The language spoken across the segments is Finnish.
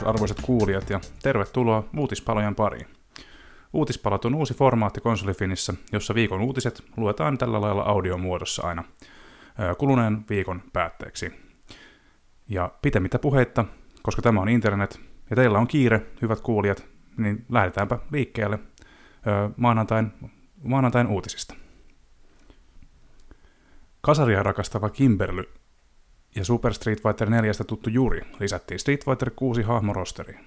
Tervehdys arvoisat kuulijat ja tervetuloa Uutispalojen pariin. Uutispalat on uusi formaatti konsolifinissä, jossa viikon uutiset luetaan tällä lailla audiomuodossa aina kuluneen viikon päätteeksi. Ja pitemmittä puheitta, koska tämä on internet ja teillä on kiire, hyvät kuulijat, niin lähdetäänpä liikkeelle maanantain, maanantain uutisista. Kasaria rakastava Kimberly ja Super Street Fighter 4 tuttu Juri lisättiin Street Fighter 6 hahmorosteriin.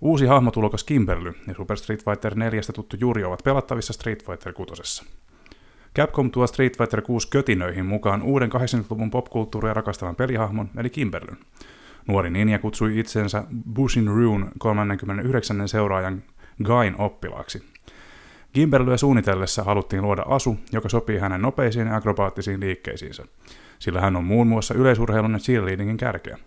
Uusi hahmotulokas Kimberly ja Super Street Fighter 4 tuttu Juri ovat pelattavissa Street Fighter 6. Capcom tuo Street Fighter 6 kötinöihin mukaan uuden 80-luvun popkulttuuria rakastavan pelihahmon, eli Kimberlyn. Nuori ninja kutsui itsensä Bushin Rune 39. seuraajan Gain oppilaaksi. Kimberlyä suunnitellessa haluttiin luoda asu, joka sopii hänen nopeisiin ja akrobaattisiin liikkeisiinsä, sillä hän on muun muassa yleisurheilun ja cheerleadingin kärkeä.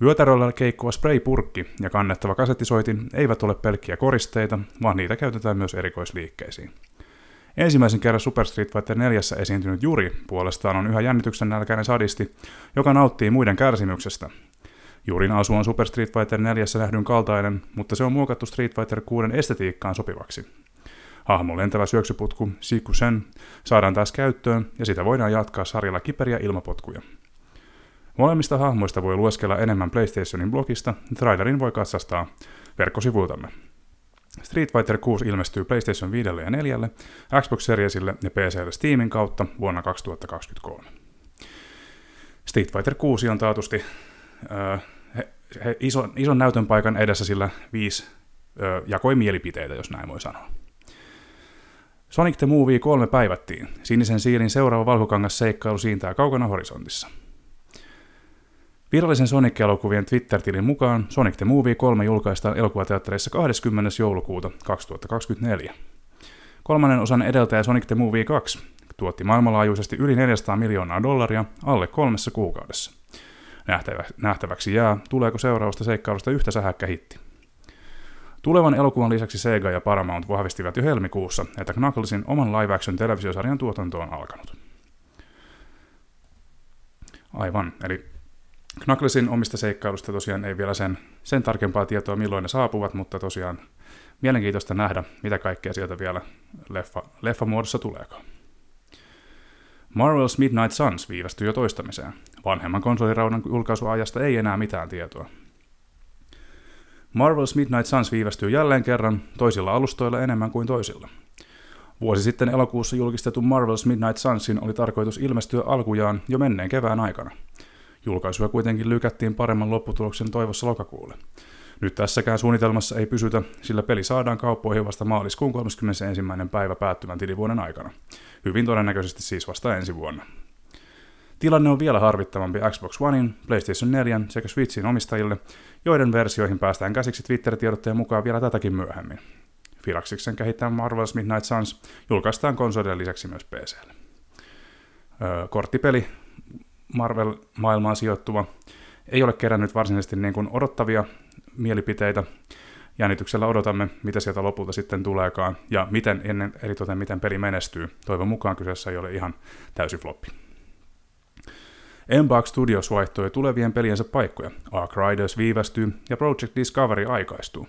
Vyötäröllä keikkuva spraypurkki ja kannettava kasettisoitin eivät ole pelkkiä koristeita, vaan niitä käytetään myös erikoisliikkeisiin. Ensimmäisen kerran Super Street Fighter 4 esiintynyt Juri puolestaan on yhä jännityksen nälkäinen sadisti, joka nauttii muiden kärsimyksestä. Jurin asu on Super Street Fighter 4 nähdyn kaltainen, mutta se on muokattu Street Fighter 6 estetiikkaan sopivaksi. Hahmon lentävä syöksyputku Sikusen saadaan taas käyttöön ja sitä voidaan jatkaa sarjalla kiperiä ilmapotkuja. Molemmista hahmoista voi lueskella enemmän PlayStationin blogista, trailerin voi katsastaa verkkosivuiltamme. Street Fighter 6 ilmestyy PlayStation 5 ja 4, Xbox Seriesille ja PClle Steamin kautta vuonna 2023. Street Fighter 6 on taatusti äh, he, he, ison, ison näytön paikan edessä, sillä viisi äh, jakoi mielipiteitä, jos näin voi sanoa. Sonic the Movie 3 päivättiin. Sinisen siilin seuraava valkokangas seikkailu siintää kaukana horisontissa. Virallisen Sonic-elokuvien Twitter-tilin mukaan Sonic the Movie 3 julkaistaan elokuvateattereissa 20. joulukuuta 2024. Kolmannen osan edeltäjä Sonic the Movie 2 tuotti maailmanlaajuisesti yli 400 miljoonaa dollaria alle kolmessa kuukaudessa. Nähtäväksi jää, tuleeko seuraavasta seikkailusta yhtä sähäkkä hitti. Tulevan elokuvan lisäksi Sega ja Paramount vahvistivat jo helmikuussa, että Knucklesin oman live-action televisiosarjan tuotanto on alkanut. Aivan, eli Knucklesin omista seikkailusta tosiaan ei vielä sen, sen tarkempaa tietoa, milloin ne saapuvat, mutta tosiaan mielenkiintoista nähdä, mitä kaikkea sieltä vielä leffa, leffamuodossa tuleekaan. Marvel's Midnight Suns viivästyi jo toistamiseen. Vanhemman konsoliraudan julkaisuajasta ei enää mitään tietoa. Marvel's Midnight Suns viivästyy jälleen kerran, toisilla alustoilla enemmän kuin toisilla. Vuosi sitten elokuussa julkistetun Marvel's Midnight Sunsin oli tarkoitus ilmestyä alkujaan jo menneen kevään aikana – Julkaisua kuitenkin lykättiin paremman lopputuloksen toivossa lokakuulle. Nyt tässäkään suunnitelmassa ei pysytä, sillä peli saadaan kauppoihin vasta maaliskuun 31. päivä päättyvän tilivuoden aikana. Hyvin todennäköisesti siis vasta ensi vuonna. Tilanne on vielä harvittavampi Xbox Onein, PlayStation 4 sekä Switchin omistajille, joiden versioihin päästään käsiksi Twitter-tiedotteen mukaan vielä tätäkin myöhemmin. Firaxiksen kehittämä Marvel's Midnight Suns julkaistaan konsolien lisäksi myös PClle. Öö, korttipeli Marvel-maailmaan sijoittuva, ei ole kerännyt varsinaisesti niin kuin odottavia mielipiteitä. Jännityksellä odotamme, mitä sieltä lopulta sitten tuleekaan ja miten ennen, eritoten miten peli menestyy. Toivon mukaan kyseessä ei ole ihan täysi floppi. Embark Studios vaihtoi tulevien peliensä paikkoja. Ark Riders viivästyy ja Project Discovery aikaistuu.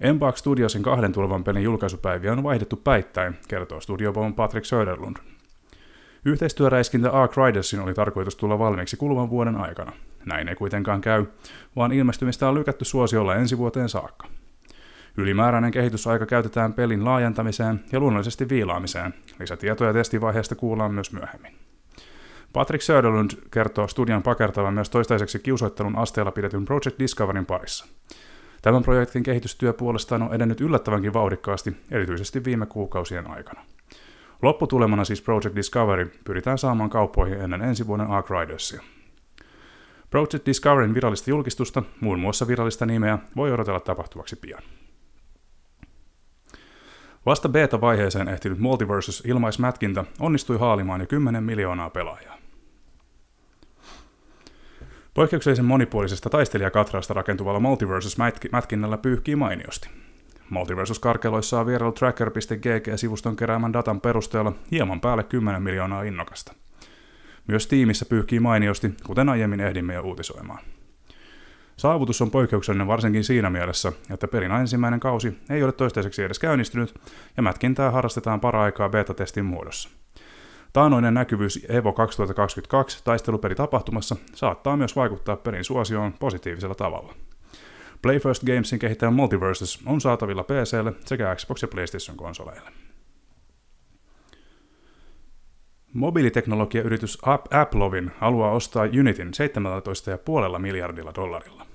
Embark Studiosin kahden tulevan pelin julkaisupäiviä on vaihdettu päittäin, kertoo studiopoon Patrick Söderlund. Yhteistyöräiskintä Ark Ridersin oli tarkoitus tulla valmiiksi kuluvan vuoden aikana. Näin ei kuitenkaan käy, vaan ilmestymistä on lykätty suosiolla ensi vuoteen saakka. Ylimääräinen kehitysaika käytetään pelin laajentamiseen ja luonnollisesti viilaamiseen. Lisätietoja testivaiheesta kuullaan myös myöhemmin. Patrick Söderlund kertoo studion pakertavan myös toistaiseksi kiusoittelun asteella pidetyn Project Discoverin parissa. Tämän projektin kehitystyö puolestaan on edennyt yllättävänkin vauhdikkaasti, erityisesti viime kuukausien aikana. Lopputulemana siis Project Discovery pyritään saamaan kauppoihin ennen ensi vuoden Ark Ridersia. Project Discoveryn virallista julkistusta, muun muassa virallista nimeä, voi odotella tapahtuvaksi pian. Vasta beta-vaiheeseen ehtinyt Multiversus ilmaismätkintä onnistui haalimaan jo 10 miljoonaa pelaajaa. Poikkeuksellisen monipuolisesta taistelijakatraasta rakentuvalla Multiversus-mätkinnällä pyyhkii mainiosti – Multiversus karkeloissa on vierailu tracker.gg-sivuston keräämän datan perusteella hieman päälle 10 miljoonaa innokasta. Myös tiimissä pyyhkii mainiosti, kuten aiemmin ehdimme jo uutisoimaan. Saavutus on poikkeuksellinen varsinkin siinä mielessä, että pelin ensimmäinen kausi ei ole toistaiseksi edes käynnistynyt ja mätkintää harrastetaan para-aikaa beta-testin muodossa. Taanoinen näkyvyys Evo 2022 taistelupelitapahtumassa saattaa myös vaikuttaa pelin suosioon positiivisella tavalla. Playfirst Gamesin kehittäjä Multiverses on saatavilla PClle sekä Xbox- ja PlayStation-konsoleille. Mobiiliteknologiayritys Applovin haluaa ostaa Unitin 17,5 miljardilla dollarilla.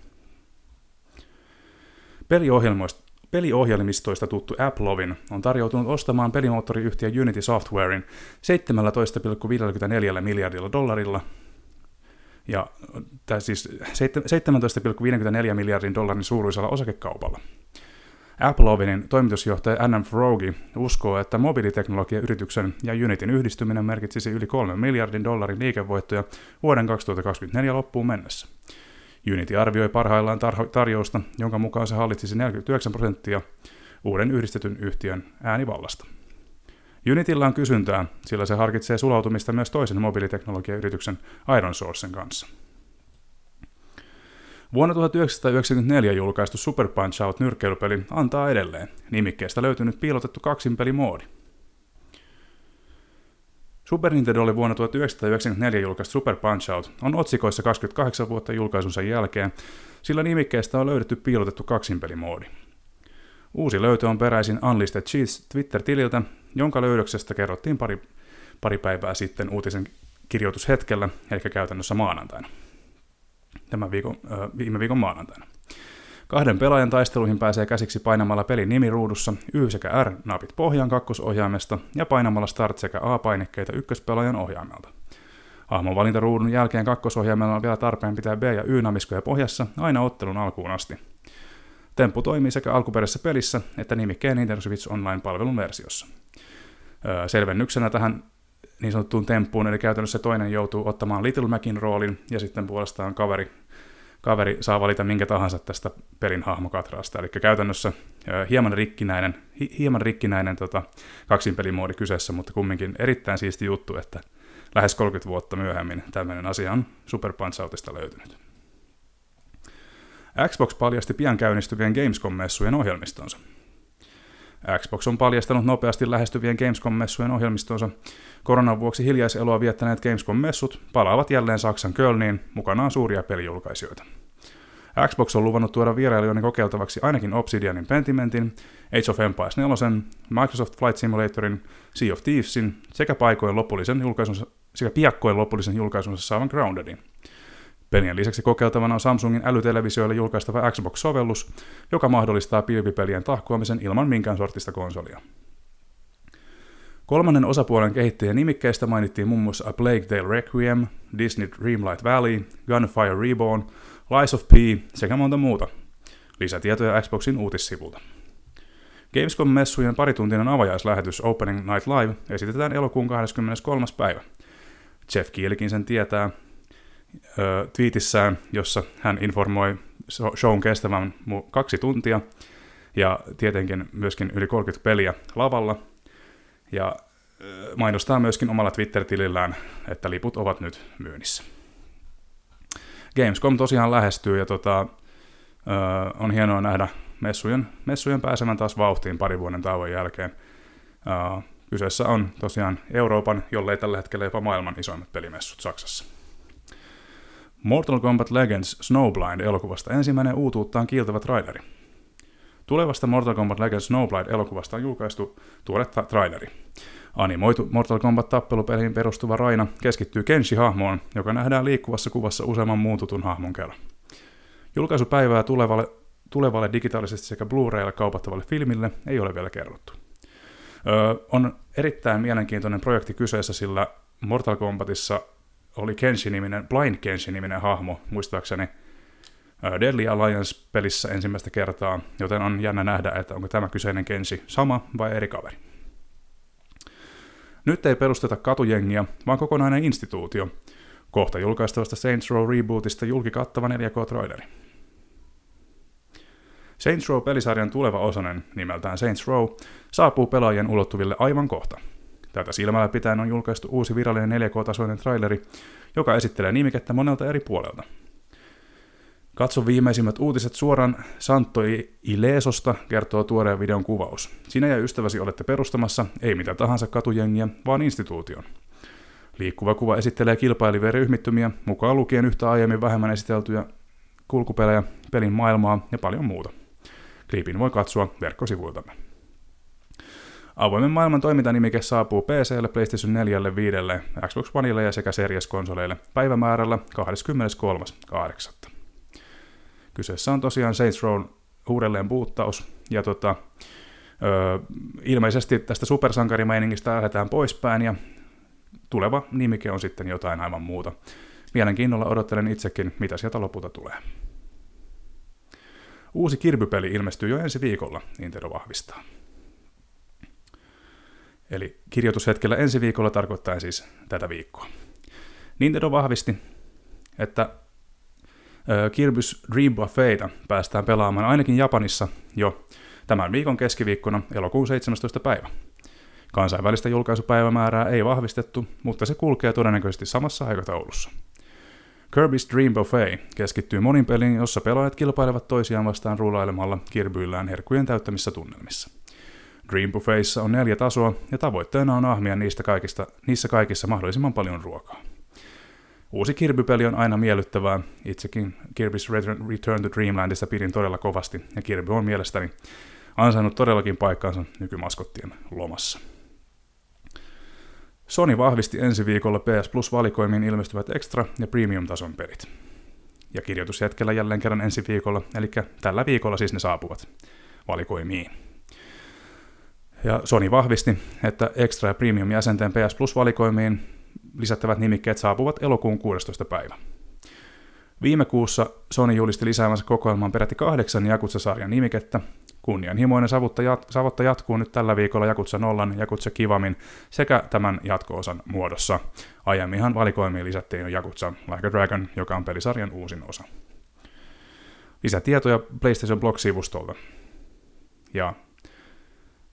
Peliohjelmistoista tuttu Applovin on tarjoutunut ostamaan pelimoottoriyhtiö Unity Softwarein 17,54 miljardilla dollarilla ja tai siis 17,54 miljardin dollarin suuruisella osakekaupalla. Appleovinin toimitusjohtaja Anna Frogi uskoo, että mobiiliteknologiayrityksen ja Unitin yhdistyminen merkitsisi yli 3 miljardin dollarin liikevoittoja vuoden 2024 loppuun mennessä. Unity arvioi parhaillaan tar- tarjousta, jonka mukaan se hallitsisi 49 prosenttia uuden yhdistetyn yhtiön äänivallasta. Unitilla on kysyntää, sillä se harkitsee sulautumista myös toisen mobiiliteknologiayrityksen Iron Sourcen kanssa. Vuonna 1994 julkaistu Super Punch-Out nyrkkeilypeli antaa edelleen nimikkeestä löytynyt piilotettu kaksinpelimoodi. Super Nintendo vuonna 1994 julkaistu Super Punch-Out on otsikoissa 28 vuotta julkaisunsa jälkeen, sillä nimikkeestä on löydetty piilotettu kaksinpelimoodi. Uusi löytö on peräisin Unlisted Cheats Twitter-tililtä, jonka löydöksestä kerrottiin pari, pari päivää sitten uutisen kirjoitushetkellä, eli käytännössä maanantaina tämän viikon, äh, viime viikon maanantaina. Kahden pelaajan taisteluihin pääsee käsiksi painamalla pelin nimiruudussa Y sekä R-napit pohjan kakkosohjaimesta ja painamalla Start sekä A-painikkeita ykköspelaajan ohjaimelta. Hahmonvalintaruudun jälkeen kakkosohjaimella on vielä tarpeen pitää B- ja Y-namiskoja pohjassa aina ottelun alkuun asti. Temppu toimii sekä alkuperäisessä pelissä että nimikkeen Nintendo Switch Online-palvelun versiossa. Öö, selvennyksenä tähän niin sanottuun temppuun, eli käytännössä toinen joutuu ottamaan Little Macin roolin, ja sitten puolestaan kaveri, kaveri saa valita minkä tahansa tästä pelin hahmokatraasta. Eli käytännössä hieman rikkinäinen, hieman rikkinäinen tota, kaksinpelimoodi kyseessä, mutta kumminkin erittäin siisti juttu, että lähes 30 vuotta myöhemmin tämmöinen asia on Super Punch löytynyt. Xbox paljasti pian käynnistyvien Gamescom-messujen ohjelmistonsa. Xbox on paljastanut nopeasti lähestyvien Gamescom-messujen ohjelmistonsa. Koronan vuoksi hiljaiseloa viettäneet Gamescom-messut palaavat jälleen Saksan Kölniin, mukanaan suuria pelijulkaisijoita. Xbox on luvannut tuoda vierailijoiden kokeiltavaksi ainakin Obsidianin Pentimentin, Age of Empires 4, Microsoft Flight Simulatorin, Sea of Thievesin sekä paikoin lopullisen julkaisunsa, sekä piakkoin lopullisen julkaisunsa saavan Groundedin. Pelien lisäksi kokeiltavana on Samsungin älytelevisioille julkaistava Xbox-sovellus, joka mahdollistaa pilvipelien tahkoamisen ilman minkään sortista konsolia. Kolmannen osapuolen kehittäjän nimikkeistä mainittiin muun muassa A Plague Tale Requiem, Disney Dreamlight Valley, Gunfire Reborn, Lies of P sekä monta muuta. Lisätietoja Xboxin uutissivulta. Gamescom-messujen parituntinen avajaislähetys Opening Night Live esitetään elokuun 23. päivä. Jeff Kielikin sen tietää, ö, tweetissään, jossa hän informoi shown kestävän kaksi tuntia ja tietenkin myöskin yli 30 peliä lavalla. Ja mainostaa myöskin omalla Twitter-tilillään, että liput ovat nyt myynnissä. Gamescom tosiaan lähestyy ja tota, on hienoa nähdä messujen, messujen pääsemään taas vauhtiin pari vuoden tauon jälkeen. Kyseessä on tosiaan Euroopan, jollei tällä hetkellä jopa maailman isoimmat pelimessut Saksassa. Mortal Kombat Legends Snowblind-elokuvasta ensimmäinen uutuuttaan kiiltävä traileri. Tulevasta Mortal Kombat Legends Snowblind-elokuvasta on julkaistu tuore traileri. Animoitu Mortal Kombat-tappelupeliin perustuva Raina keskittyy Kenshi-hahmoon, joka nähdään liikkuvassa kuvassa useamman muun tutun hahmon kerran. Julkaisupäivää tulevalle, tulevalle digitaalisesti sekä Blu-raylla kaupattavalle filmille ei ole vielä kerrottu. Öö, on erittäin mielenkiintoinen projekti kyseessä, sillä Mortal Kombatissa oli Kenshi-niminen, Blind Kenshi-niminen hahmo, muistaakseni Deadly Alliance-pelissä ensimmäistä kertaa, joten on jännä nähdä, että onko tämä kyseinen Kenshi sama vai eri kaveri. Nyt ei perusteta katujengiä, vaan kokonainen instituutio. Kohta julkaistavasta Saints Row rebootista julkikattava 4K-traileri. Saints Row-pelisarjan tuleva osanen, nimeltään Saints Row, saapuu pelaajien ulottuville aivan kohta – Tätä silmällä pitäen on julkaistu uusi virallinen 4K-tasoinen traileri, joka esittelee nimikettä monelta eri puolelta. Katso viimeisimmät uutiset suoraan Santo Ilesosta, kertoo tuoreen videon kuvaus. Sinä ja ystäväsi olette perustamassa ei mitä tahansa katujengiä, vaan instituution. Liikkuva kuva esittelee kilpailivia ryhmittymiä, mukaan lukien yhtä aiemmin vähemmän esiteltyjä kulkupelejä, pelin maailmaa ja paljon muuta. Klipin voi katsoa verkkosivuiltamme. Avoimen maailman toimintanimike saapuu PClle, PlayStation 4, 5, Xbox Oneille ja sekä Series-konsoleille päivämäärällä 23.8. Kyseessä on tosiaan Saints Row uudelleen buuttaus, ja tota, ö, ilmeisesti tästä supersankarimeiningistä lähdetään poispäin, ja tuleva nimike on sitten jotain aivan muuta. Mielenkiinnolla odottelen itsekin, mitä sieltä lopulta tulee. Uusi Kirby-peli ilmestyy jo ensi viikolla, Nintendo vahvistaa. Eli kirjoitushetkellä ensi viikolla tarkoittaa siis tätä viikkoa. Nintendo vahvisti, että Kirby's Dream Buffeita päästään pelaamaan ainakin Japanissa jo tämän viikon keskiviikkona elokuun 17. päivä. Kansainvälistä julkaisupäivämäärää ei vahvistettu, mutta se kulkee todennäköisesti samassa aikataulussa. Kirby's Dream Buffet keskittyy monin peliin, jossa pelaajat kilpailevat toisiaan vastaan ruulailemalla kirbyillään herkkujen täyttämissä tunnelmissa. Dream Buffetissa on neljä tasoa ja tavoitteena on ahmia niistä kaikista, niissä kaikissa mahdollisimman paljon ruokaa. Uusi Kirby-peli on aina miellyttävää. Itsekin Kirby's Return to Dreamlandista pidin todella kovasti, ja Kirby on mielestäni ansainnut todellakin paikkaansa nykymaskottien lomassa. Sony vahvisti ensi viikolla PS Plus-valikoimiin ilmestyvät extra- ja premium-tason pelit. Ja kirjoitushetkellä jälleen kerran ensi viikolla, eli tällä viikolla siis ne saapuvat valikoimiin. Ja Sony vahvisti, että extra- ja premium-jäsenten PS Plus-valikoimiin lisättävät nimikkeet saapuvat elokuun 16. päivä. Viime kuussa Sony julisti lisäämänsä kokoelmaan peräti kahdeksan Jakutsa-sarjan nimikettä. Kunnianhimoinen savotta, jat- savotta jatkuu nyt tällä viikolla Jakutsa Nollan, Jakutsa Kivamin sekä tämän jatko-osan muodossa. Aiemminhan valikoimiin lisättiin Jakutsa Like a Dragon, joka on pelisarjan uusin osa. Lisätietoja PlayStation Blog-sivustolta. Ja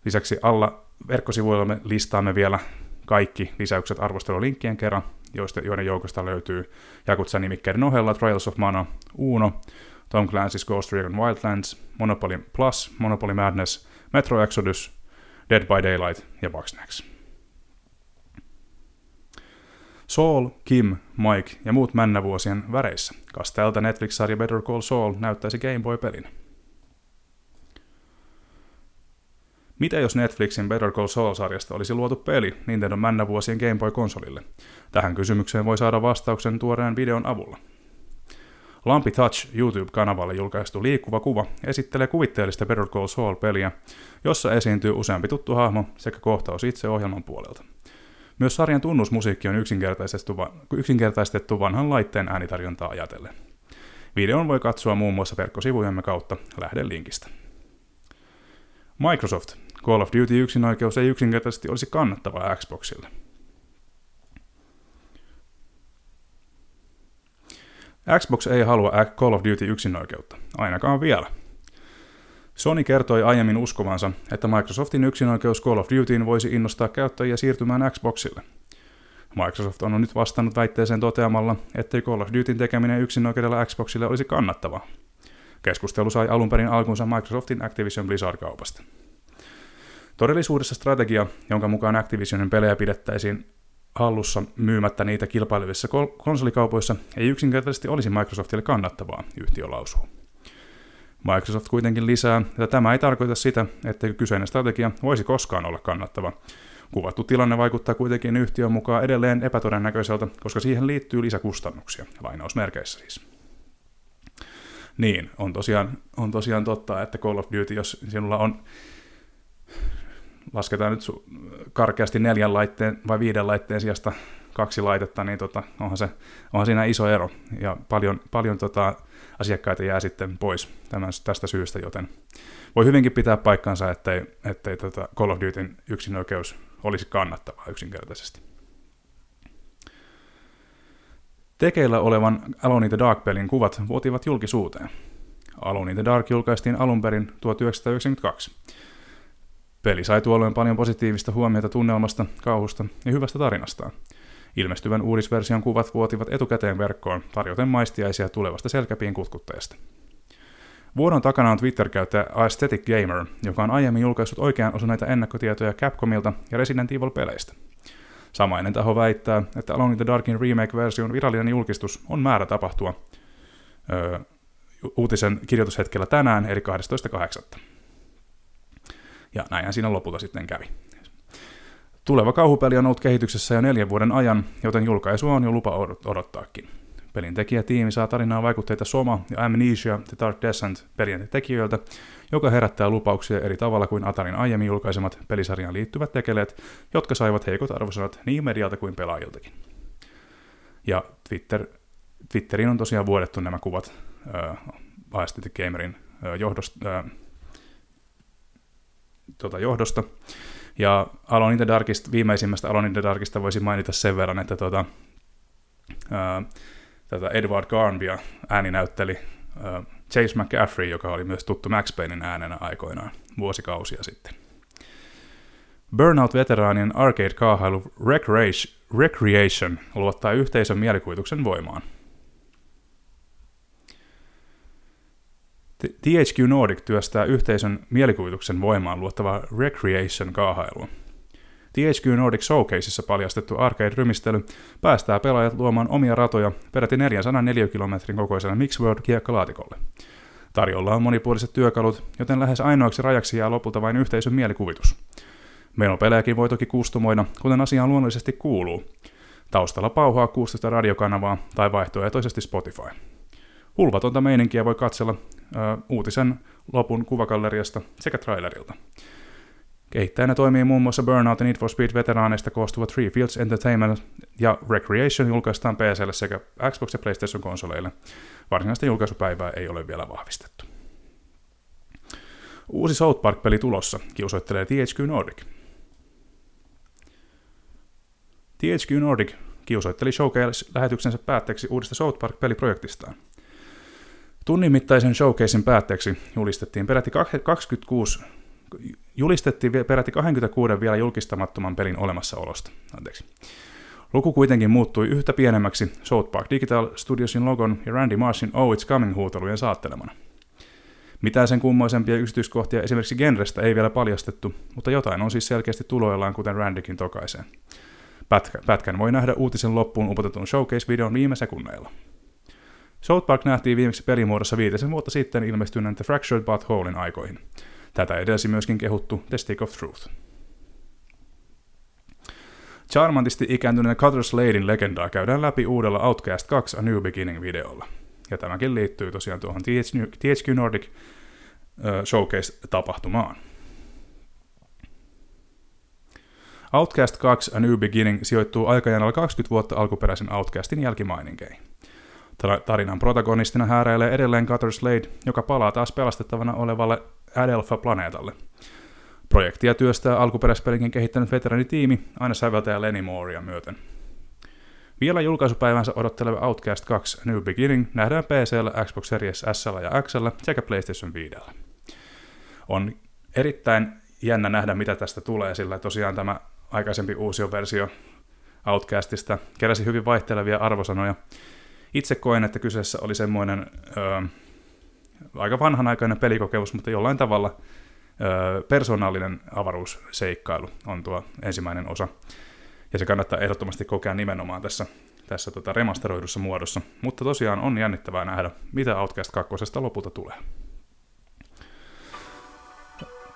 lisäksi alla verkkosivuillamme listaamme vielä kaikki lisäykset arvostelulinkkien kerran, joista, joiden joukosta löytyy Jakutsa-nimikkeiden ohella Trials of Mana, Uno, Tom Clancy's Ghost Recon Wildlands, Monopoly Plus, Monopoly Madness, Metro Exodus, Dead by Daylight ja Bugsnax. Saul, Kim, Mike ja muut männävuosien väreissä. Kastelta Netflix-sarja Better Call Saul näyttäisi Game Boy-pelin. Mitä jos Netflixin Better Call Saul-sarjasta olisi luotu peli Nintendo männävuosien Game Boy-konsolille? Tähän kysymykseen voi saada vastauksen tuoreen videon avulla. Lampi Touch YouTube-kanavalle julkaistu liikkuva kuva esittelee kuvitteellista Better Call Saul-peliä, jossa esiintyy useampi tuttu hahmo sekä kohtaus itse ohjelman puolelta. Myös sarjan tunnusmusiikki on yksinkertaistettu, yksinkertaistettu vanhan laitteen äänitarjontaa ajatellen. Videon voi katsoa muun muassa verkkosivujemme kautta lähdelinkistä. Microsoft Call of Duty yksinoikeus ei yksinkertaisesti olisi kannattavaa Xboxille. Xbox ei halua Call of Duty yksinoikeutta, ainakaan vielä. Sony kertoi aiemmin uskovansa, että Microsoftin yksinoikeus Call of Dutyin voisi innostaa käyttäjiä siirtymään Xboxille. Microsoft on nyt vastannut väitteeseen toteamalla, ettei Call of Dutyn tekeminen yksinoikeudella Xboxille olisi kannattavaa. Keskustelu sai alun perin alkunsa Microsoftin Activision Blizzard-kaupasta. Todellisuudessa strategia, jonka mukaan Activisionin pelejä pidettäisiin hallussa myymättä niitä kilpailevissa konsolikaupoissa, ei yksinkertaisesti olisi Microsoftille kannattavaa, yhtiö lausuu. Microsoft kuitenkin lisää, että tämä ei tarkoita sitä, että kyseinen strategia voisi koskaan olla kannattava. Kuvattu tilanne vaikuttaa kuitenkin yhtiön mukaan edelleen epätodennäköiseltä, koska siihen liittyy lisäkustannuksia, lainausmerkeissä siis. Niin, on tosiaan, on tosiaan totta, että Call of Duty, jos sinulla on lasketaan nyt karkeasti neljän laitteen vai viiden laitteen sijasta kaksi laitetta, niin tota, onhan, se, onhan siinä iso ero. Ja paljon, paljon tota, asiakkaita jää sitten pois tämän, tästä syystä, joten voi hyvinkin pitää paikkansa, ettei, ettei tota Call of Dutyn yksinoikeus olisi kannattavaa yksinkertaisesti. Tekeillä olevan Alone in the Dark-pelin kuvat vuotivat julkisuuteen. Alone in the Dark julkaistiin alun perin 1992. Peli sai tuolloin paljon positiivista huomiota tunnelmasta, kauhusta ja hyvästä tarinastaan. Ilmestyvän uudisversion kuvat vuotivat etukäteen verkkoon, tarjoten maistiaisia tulevasta selkäpiin kutkutteesta. Vuodon takana on Twitter-käyttäjä Aesthetic Gamer, joka on aiemmin julkaissut oikean osuneita ennakkotietoja Capcomilta ja Resident Evil-peleistä. Samainen taho väittää, että Alone in the Darkin remake-version virallinen julkistus on määrä tapahtua öö, uutisen kirjoitushetkellä tänään, eli 12.8. Ja näinhän siinä lopulta sitten kävi. Tuleva kauhupeli on ollut kehityksessä jo neljän vuoden ajan, joten julkaisu on jo lupa odottaakin. Pelin tekijätiimi saa tarinaa vaikutteita Soma ja Amnesia The Dark Descent pelien tekijöiltä, joka herättää lupauksia eri tavalla kuin Atarin aiemmin julkaisemat pelisarjaan liittyvät tekeleet, jotka saivat heikot arvosanat niin medialta kuin pelaajiltakin. Ja Twitter, Twitteriin on tosiaan vuodettu nämä kuvat äh, Aesthetic Gamerin äh, johdosta, äh, tota johdosta. Ja Alone in the Darkista, viimeisimmästä Alone in the Darkista voisin mainita sen verran, että tota, ää, tätä Edward Garnbia ääni näytteli ää, Chase McCaffrey, joka oli myös tuttu Max Paynein äänenä aikoinaan vuosikausia sitten. Burnout-veteraanien arcade-kaahailu Recreation luottaa yhteisön mielikuvituksen voimaan – THQ Nordic työstää yhteisön mielikuvituksen voimaan luottavaa Recreation-kaahailua. THQ Nordic Showcaseissa paljastettu arcade-rymistely päästää pelaajat luomaan omia ratoja peräti 404 kilometrin kokoiselle Mixworld kiekkalaatikolle. Tarjolla on monipuoliset työkalut, joten lähes ainoaksi rajaksi jää lopulta vain yhteisön mielikuvitus. Menopelejäkin voi toki kustomoida, kuten asiaan luonnollisesti kuuluu. Taustalla pauhaa 16 radiokanavaa tai vaihtoehtoisesti Spotify. Hulvatonta meininkiä voi katsella uutisen lopun kuvagalleriasta sekä trailerilta. Kehittäjänä toimii muun muassa Burnout ja Need for Speed-veteraaneista koostuva Three Fields Entertainment ja Recreation julkaistaan PClle sekä Xbox- ja PlayStation-konsoleille. Varsinaista julkaisupäivää ei ole vielä vahvistettu. Uusi South Park-peli tulossa kiusoittelee THQ Nordic. THQ Nordic kiusoitteli Showcase-lähetyksensä päätteeksi uudesta South Park-peliprojektistaan. Tunnin mittaisen showcasein päätteeksi julistettiin peräti 26 julistettiin peräti 26 vielä julkistamattoman pelin olemassaolosta. Anteeksi. Luku kuitenkin muuttui yhtä pienemmäksi South Park Digital Studiosin logon ja Randy Marshin Oh It's Coming huutelujen saattelemana. Mitään sen kummoisempia yksityiskohtia esimerkiksi genrestä ei vielä paljastettu, mutta jotain on siis selkeästi tuloillaan, kuten Randykin tokaisee. Pätkän voi nähdä uutisen loppuun upotetun showcase-videon viime sekunneilla. South Park nähtiin viimeksi pelimuodossa viitisen vuotta sitten ilmestyneen The Fractured But Wholein aikoihin. Tätä edelsi myöskin kehuttu The Stick of Truth. Charmantisti ikääntyneen Cutter Sladein legendaa käydään läpi uudella Outcast 2 A New Beginning-videolla. Ja tämäkin liittyy tosiaan tuohon THQ Nordic Showcase-tapahtumaan. Outcast 2 A New Beginning sijoittuu aikajanalla 20 vuotta alkuperäisen Outcastin jälkimaininkeihin. Tarinan protagonistina hääräilee edelleen Cutter Slade, joka palaa taas pelastettavana olevalle Adelpha-planeetalle. Projektia työstää alkuperäispelinkin kehittänyt veteranitiimi aina säveltäjä Lenny Moorea myöten. Vielä julkaisupäivänsä odotteleva Outcast 2 New Beginning nähdään PCllä, Xbox Series S ja X sekä PlayStation 5. On erittäin jännä nähdä, mitä tästä tulee, sillä tosiaan tämä aikaisempi uusi versio Outcastista keräsi hyvin vaihtelevia arvosanoja, itse koen, että kyseessä oli semmoinen ö, aika vanhanaikainen pelikokemus, mutta jollain tavalla ö, persoonallinen avaruusseikkailu on tuo ensimmäinen osa. Ja se kannattaa ehdottomasti kokea nimenomaan tässä, tässä tota remasteroidussa muodossa. Mutta tosiaan on jännittävää nähdä, mitä Outcast 2 lopulta tulee.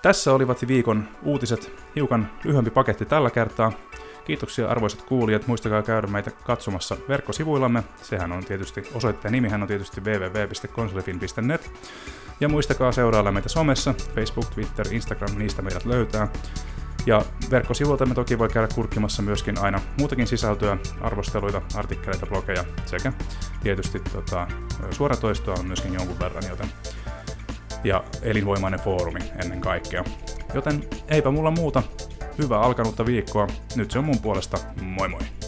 Tässä olivat viikon uutiset, hiukan lyhyempi paketti tällä kertaa. Kiitoksia arvoisat kuulijat, muistakaa käydä meitä katsomassa verkkosivuillamme. Sehän on tietysti, osoitteen nimihän on tietysti www.konsolifin.net. Ja muistakaa seurailla meitä somessa, Facebook, Twitter, Instagram, niistä meidät löytää. Ja verkkosivuilta me toki voi käydä kurkkimassa myöskin aina muutakin sisältöä, arvosteluita, artikkeleita, blogeja sekä tietysti tota, suoratoistoa on myöskin jonkun verran, joten ja elinvoimainen foorumi ennen kaikkea. Joten eipä mulla muuta hyvää alkanutta viikkoa. Nyt se on mun puolesta. Moi moi!